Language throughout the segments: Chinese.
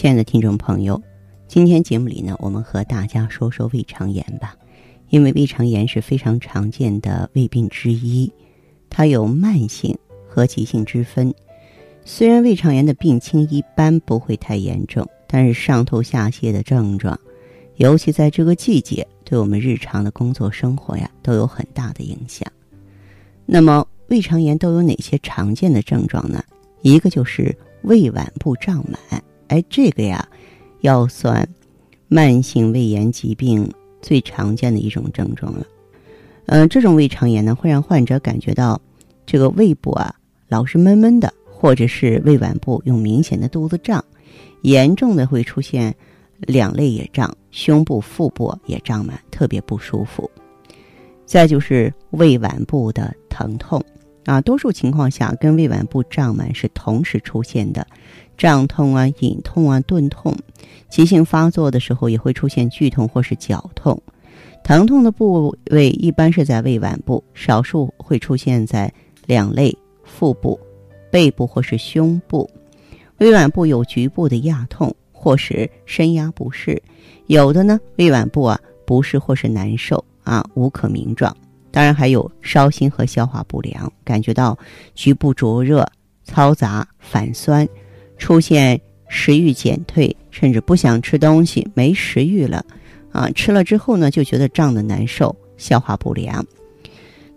亲爱的听众朋友，今天节目里呢，我们和大家说说胃肠炎吧，因为胃肠炎是非常常见的胃病之一，它有慢性。和急性之分，虽然胃肠炎的病情一般不会太严重，但是上吐下泻的症状，尤其在这个季节，对我们日常的工作生活呀都有很大的影响。那么，胃肠炎都有哪些常见的症状呢？一个就是胃脘部胀满，哎，这个呀，要算慢性胃炎疾病最常见的一种症状了。嗯，这种胃肠炎呢，会让患者感觉到这个胃部啊。老是闷闷的，或者是胃脘部有明显的肚子胀，严重的会出现两肋也胀，胸部、腹部也胀满，特别不舒服。再就是胃脘部的疼痛啊，多数情况下跟胃脘部胀满是同时出现的，胀痛啊、隐痛啊、钝痛，急性发作的时候也会出现剧痛或是绞痛。疼痛的部位一般是在胃脘部，少数会出现在两肋。腹部、背部或是胸部，胃脘部有局部的压痛或是深压不适，有的呢胃脘部啊不适或是难受啊无可名状。当然还有烧心和消化不良，感觉到局部灼热、嘈杂、反酸，出现食欲减退，甚至不想吃东西、没食欲了啊！吃了之后呢就觉得胀得难受、消化不良。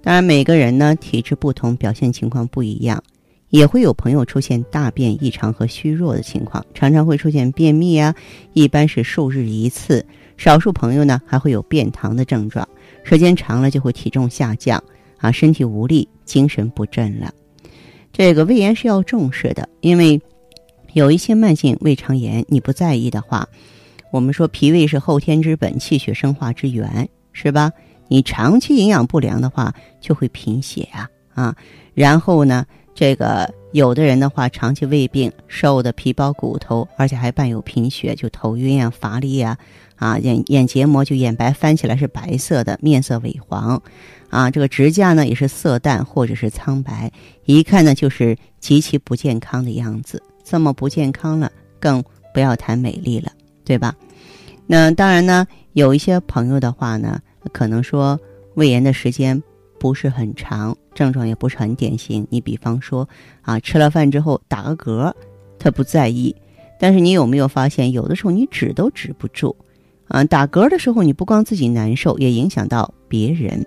当然，每个人呢体质不同，表现情况不一样，也会有朋友出现大便异常和虚弱的情况，常常会出现便秘啊，一般是数日一次。少数朋友呢还会有便溏的症状，时间长了就会体重下降啊，身体无力、精神不振了。这个胃炎是要重视的，因为有一些慢性胃肠炎，你不在意的话，我们说脾胃是后天之本，气血生化之源，是吧？你长期营养不良的话，就会贫血啊啊！然后呢，这个有的人的话，长期胃病，瘦的皮包骨头，而且还伴有贫血，就头晕啊、乏力啊，啊眼眼结膜就眼白翻起来是白色的，面色萎黄，啊这个指甲呢也是色淡或者是苍白，一看呢就是极其不健康的样子。这么不健康了，更不要谈美丽了，对吧？那当然呢，有一些朋友的话呢。可能说胃炎的时间不是很长，症状也不是很典型。你比方说啊，吃了饭之后打个嗝，他不在意。但是你有没有发现，有的时候你止都止不住啊？打嗝的时候，你不光自己难受，也影响到别人。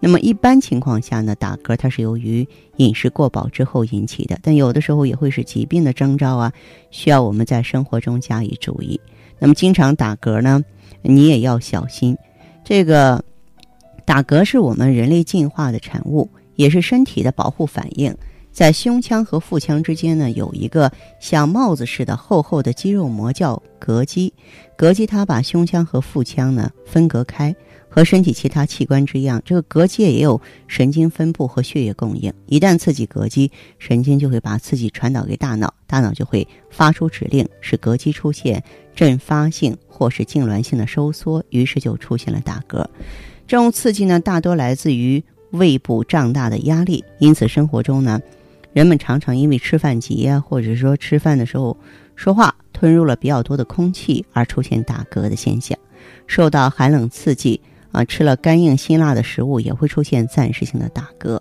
那么一般情况下呢，打嗝它是由于饮食过饱之后引起的，但有的时候也会是疾病的征兆啊，需要我们在生活中加以注意。那么经常打嗝呢，你也要小心。这个打嗝是我们人类进化的产物，也是身体的保护反应。在胸腔和腹腔之间呢，有一个像帽子似的厚厚的肌肉膜，叫膈肌。膈肌它把胸腔和腹腔呢分隔开，和身体其他器官之一样，这个膈肌也有神经分布和血液供应。一旦刺激膈肌，神经就会把刺激传导给大脑，大脑就会发出指令，使膈肌出现阵发性或是痉挛性的收缩，于是就出现了打嗝。这种刺激呢，大多来自于胃部胀大的压力，因此生活中呢。人们常常因为吃饭急呀，或者说吃饭的时候说话吞入了比较多的空气，而出现打嗝的现象。受到寒冷刺激啊，吃了干硬辛辣的食物也会出现暂时性的打嗝。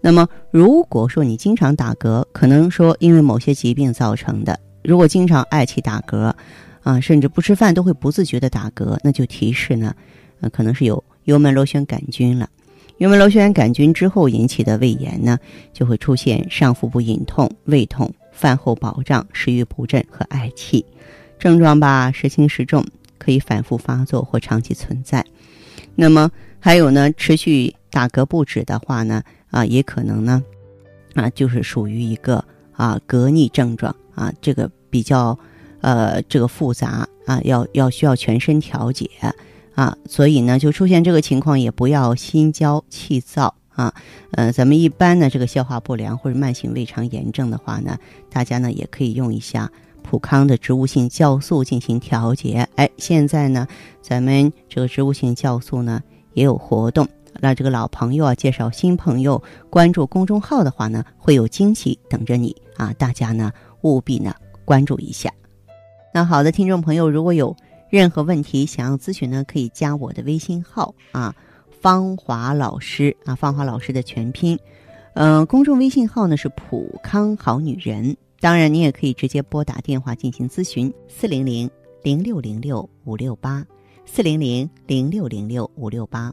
那么，如果说你经常打嗝，可能说因为某些疾病造成的。如果经常嗳气打嗝，啊，甚至不吃饭都会不自觉的打嗝，那就提示呢，呃，可能是有幽门螺旋杆菌了。幽门螺旋杆菌之后引起的胃炎呢，就会出现上腹部隐痛、胃痛、饭后饱胀、食欲不振和嗳气，症状吧时轻时重，可以反复发作或长期存在。那么还有呢，持续打嗝不止的话呢，啊，也可能呢，啊，就是属于一个啊嗝逆症状啊，这个比较呃这个复杂啊，要要需要全身调节啊，所以呢，就出现这个情况，也不要心焦气躁啊。呃，咱们一般呢，这个消化不良或者慢性胃肠炎症的话呢，大家呢也可以用一下普康的植物性酵素进行调节。哎，现在呢，咱们这个植物性酵素呢也有活动。那这个老朋友啊，介绍新朋友关注公众号的话呢，会有惊喜等着你啊！大家呢务必呢关注一下。那好的，听众朋友，如果有任何问题想要咨询呢，可以加我的微信号啊，芳华老师啊，芳华老师的全拼。嗯，公众微信号呢是普康好女人。当然，你也可以直接拨打电话进行咨询，四零零零六零六五六八，四零零零六零六五六八。